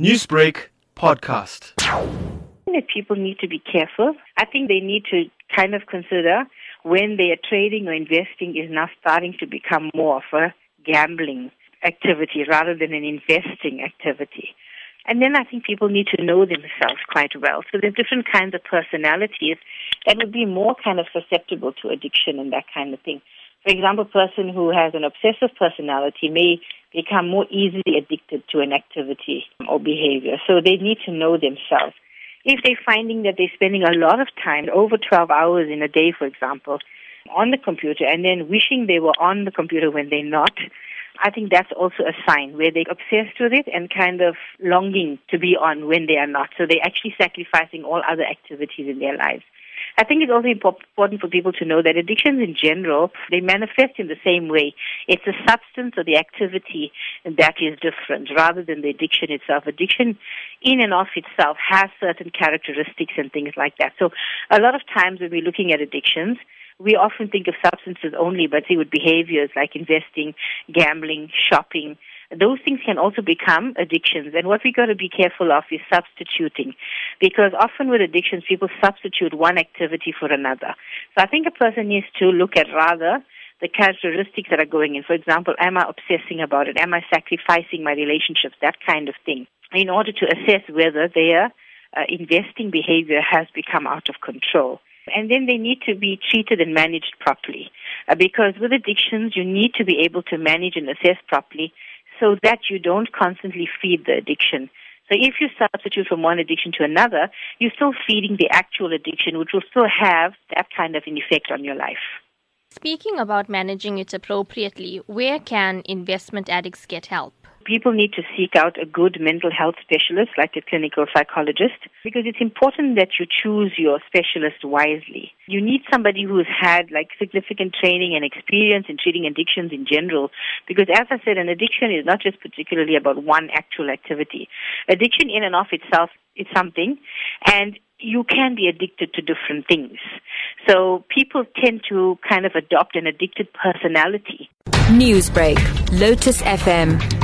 Newsbreak podcast. That people need to be careful. I think they need to kind of consider when they are trading or investing is now starting to become more of a gambling activity rather than an investing activity. And then I think people need to know themselves quite well. So there's different kinds of personalities that would be more kind of susceptible to addiction and that kind of thing. For example, a person who has an obsessive personality may become more easily addicted to an activity or behavior. So they need to know themselves. If they're finding that they're spending a lot of time, over 12 hours in a day, for example, on the computer and then wishing they were on the computer when they're not, I think that's also a sign where they're obsessed with it and kind of longing to be on when they are not. So they're actually sacrificing all other activities in their lives. I think it's also important for people to know that addictions in general, they manifest in the same way. It's the substance or the activity that is different rather than the addiction itself. Addiction in and of itself has certain characteristics and things like that. So a lot of times when we're looking at addictions, we often think of substances only, but see with behaviors like investing, gambling, shopping, those things can also become addictions. And what we've got to be careful of is substituting, because often with addictions, people substitute one activity for another. So I think a person needs to look at rather the characteristics that are going in. For example, am I obsessing about it? Am I sacrificing my relationships? That kind of thing. In order to assess whether their uh, investing behavior has become out of control. And then they need to be treated and managed properly. Uh, because with addictions, you need to be able to manage and assess properly so that you don't constantly feed the addiction. So if you substitute from one addiction to another, you're still feeding the actual addiction, which will still have that kind of an effect on your life. Speaking about managing it appropriately, where can investment addicts get help? People need to seek out a good mental health specialist, like a clinical psychologist, because it's important that you choose your specialist wisely. You need somebody who's had like significant training and experience in treating addictions in general, because as I said, an addiction is not just particularly about one actual activity. Addiction in and of itself is something, and you can be addicted to different things. So people tend to kind of adopt an addicted personality. Newsbreak, Lotus FM,